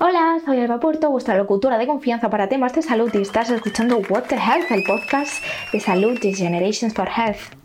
Hola, soy Alba Puerto, vuestra locutora de confianza para temas de salud y estás escuchando What the Health, el podcast de salud de Generations for Health.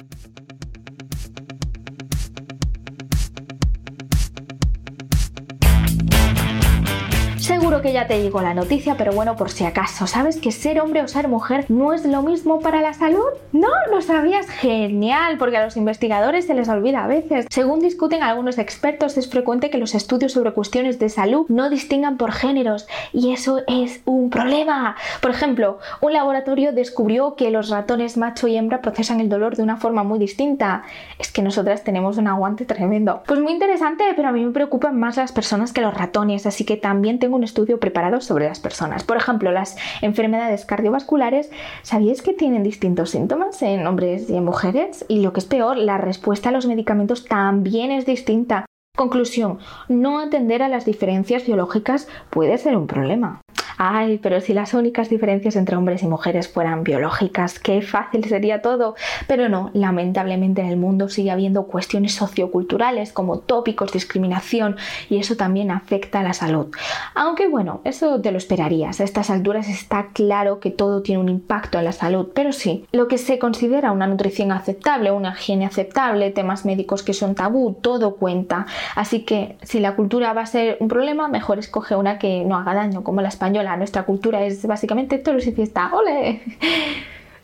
Seguro que ya te llegó la noticia, pero bueno, por si acaso, ¿sabes que ser hombre o ser mujer no es lo mismo para la salud? ¿No? ¿Lo sabías? Genial, porque a los investigadores se les olvida a veces. Según discuten algunos expertos, es frecuente que los estudios sobre cuestiones de salud no distingan por géneros, y eso es un problema. Por ejemplo, un laboratorio descubrió que los ratones macho y hembra procesan el dolor de una forma muy distinta. Es que nosotras tenemos un aguante tremendo. Pues muy interesante, pero a mí me preocupan más las personas que los ratones, así que también tengo estudio preparado sobre las personas. Por ejemplo, las enfermedades cardiovasculares, ¿sabíais que tienen distintos síntomas en hombres y en mujeres? Y lo que es peor, la respuesta a los medicamentos también es distinta. Conclusión, no atender a las diferencias biológicas puede ser un problema. Ay, pero si las únicas diferencias entre hombres y mujeres fueran biológicas, qué fácil sería todo. Pero no, lamentablemente en el mundo sigue habiendo cuestiones socioculturales como tópicos, discriminación y eso también afecta a la salud. Aunque bueno, eso te lo esperarías. A estas alturas está claro que todo tiene un impacto en la salud, pero sí, lo que se considera una nutrición aceptable, una higiene aceptable, temas médicos que son tabú, todo cuenta. Así que si la cultura va a ser un problema, mejor escoge una que no haga daño, como la española nuestra cultura es básicamente toros y fiesta. ¡Ole!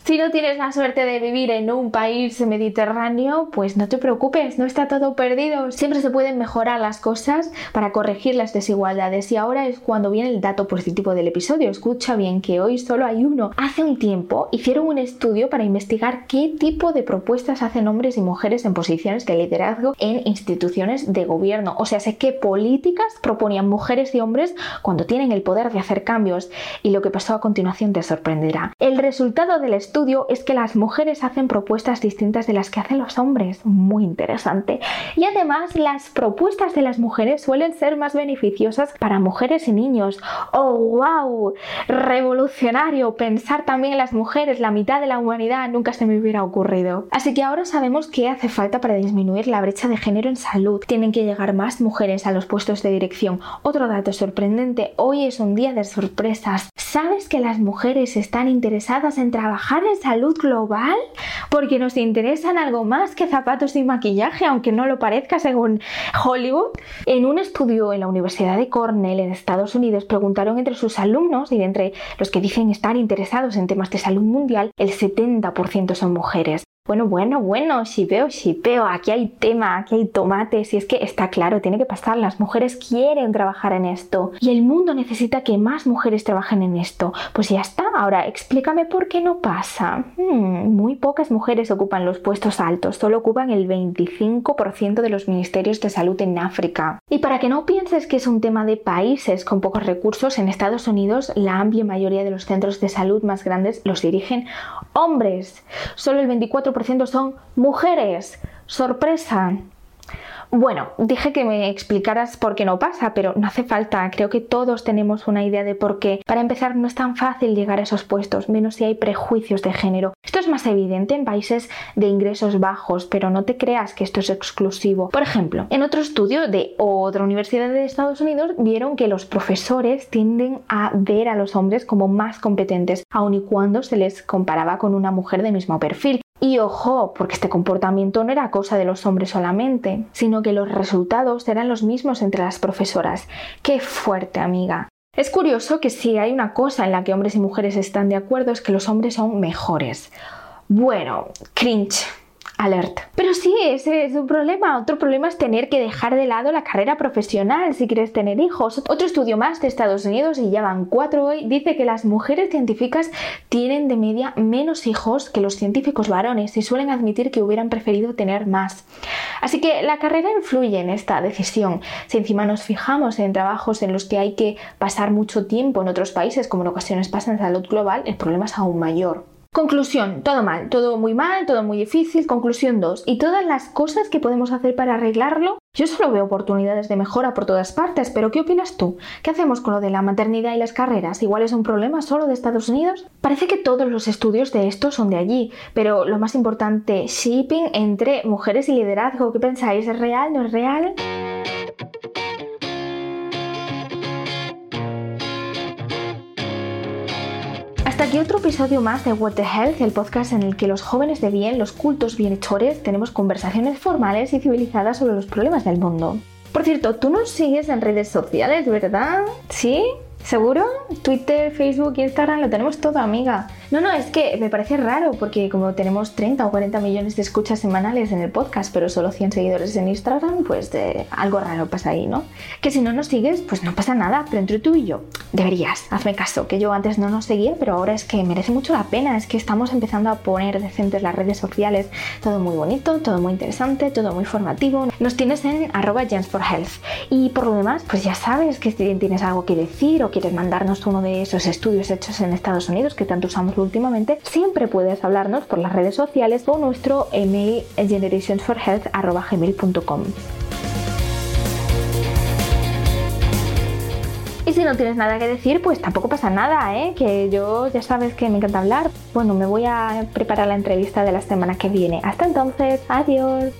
Si no tienes la suerte de vivir en un país mediterráneo, pues no te preocupes, no está todo perdido. Siempre se pueden mejorar las cosas para corregir las desigualdades. Y ahora es cuando viene el dato positivo del episodio. Escucha bien que hoy solo hay uno. Hace un tiempo hicieron un estudio para investigar qué tipo de propuestas hacen hombres y mujeres en posiciones de liderazgo en instituciones de gobierno. O sea, sé qué políticas proponían mujeres y hombres cuando tienen el poder de hacer cambios. Y lo que pasó a continuación te sorprenderá. El resultado del estudio es que las mujeres hacen propuestas distintas de las que hacen los hombres. Muy interesante. Y además las propuestas de las mujeres suelen ser más beneficiosas para mujeres y niños. ¡Oh, wow! Revolucionario. Pensar también en las mujeres, la mitad de la humanidad, nunca se me hubiera ocurrido. Así que ahora sabemos qué hace falta para disminuir la brecha de género en salud. Tienen que llegar más mujeres a los puestos de dirección. Otro dato sorprendente, hoy es un día de sorpresas. ¿Sabes que las mujeres están interesadas en trabajar en salud global? Porque nos interesan algo más que zapatos y maquillaje, aunque no lo parezca según Hollywood. En un estudio en la Universidad de Cornell en Estados Unidos preguntaron entre sus alumnos y entre los que dicen estar interesados en temas de salud mundial, el 70% son mujeres. Bueno, bueno, bueno, si veo, si veo, aquí hay tema, aquí hay tomates, y es que está claro, tiene que pasar, las mujeres quieren trabajar en esto y el mundo necesita que más mujeres trabajen en esto. Pues ya está, ahora explícame por qué no pasa. Hmm, muy pocas mujeres ocupan los puestos altos, solo ocupan el 25% de los ministerios de salud en África. Y para que no pienses que es un tema de países con pocos recursos, en Estados Unidos la amplia mayoría de los centros de salud más grandes los dirigen hombres. Solo el 24 son mujeres. Sorpresa. Bueno, dije que me explicaras por qué no pasa, pero no hace falta. Creo que todos tenemos una idea de por qué. Para empezar, no es tan fácil llegar a esos puestos, menos si hay prejuicios de género. Esto es más evidente en países de ingresos bajos, pero no te creas que esto es exclusivo. Por ejemplo, en otro estudio de otra universidad de Estados Unidos vieron que los profesores tienden a ver a los hombres como más competentes, aun y cuando se les comparaba con una mujer de mismo perfil. Y ojo, porque este comportamiento no era cosa de los hombres solamente, sino que los resultados eran los mismos entre las profesoras. ¡Qué fuerte, amiga! Es curioso que si hay una cosa en la que hombres y mujeres están de acuerdo es que los hombres son mejores. Bueno, cringe alert. Pero sí, ese es un problema. Otro problema es tener que dejar de lado la carrera profesional si quieres tener hijos. Otro estudio más de Estados Unidos, y ya van cuatro hoy, dice que las mujeres científicas tienen de media menos hijos que los científicos varones y suelen admitir que hubieran preferido tener más. Así que la carrera influye en esta decisión. Si encima nos fijamos en trabajos en los que hay que pasar mucho tiempo en otros países, como en ocasiones pasa en salud global, el problema es aún mayor. Conclusión, todo mal, todo muy mal, todo muy difícil. Conclusión 2. ¿Y todas las cosas que podemos hacer para arreglarlo? Yo solo veo oportunidades de mejora por todas partes, pero ¿qué opinas tú? ¿Qué hacemos con lo de la maternidad y las carreras? ¿Igual es un problema solo de Estados Unidos? Parece que todos los estudios de esto son de allí, pero lo más importante, shipping entre mujeres y liderazgo. ¿Qué pensáis? ¿Es real? ¿No es real? Aquí otro episodio más de What the Health, el podcast en el que los jóvenes de bien, los cultos bienhechores, tenemos conversaciones formales y civilizadas sobre los problemas del mundo. Por cierto, tú nos sigues en redes sociales, ¿verdad? ¿Sí? ¿Seguro? Twitter, Facebook, Instagram, lo tenemos todo, amiga. No, no, es que me parece raro porque como tenemos 30 o 40 millones de escuchas semanales en el podcast, pero solo 100 seguidores en Instagram, pues algo raro pasa ahí, ¿no? Que si no nos sigues, pues no pasa nada, pero entre tú y yo, deberías, hazme caso, que yo antes no nos seguía, pero ahora es que merece mucho la pena, es que estamos empezando a poner decentes las redes sociales, todo muy bonito, todo muy interesante, todo muy formativo. Nos tienes en arroba Health. Y por lo demás, pues ya sabes que si tienes algo que decir o quieres mandarnos uno de esos estudios hechos en Estados Unidos que tanto usamos últimamente, siempre puedes hablarnos por las redes sociales o nuestro email generationsforhealth.com. Y si no tienes nada que decir, pues tampoco pasa nada, ¿eh? Que yo ya sabes que me encanta hablar. Bueno, me voy a preparar la entrevista de la semana que viene. Hasta entonces, adiós.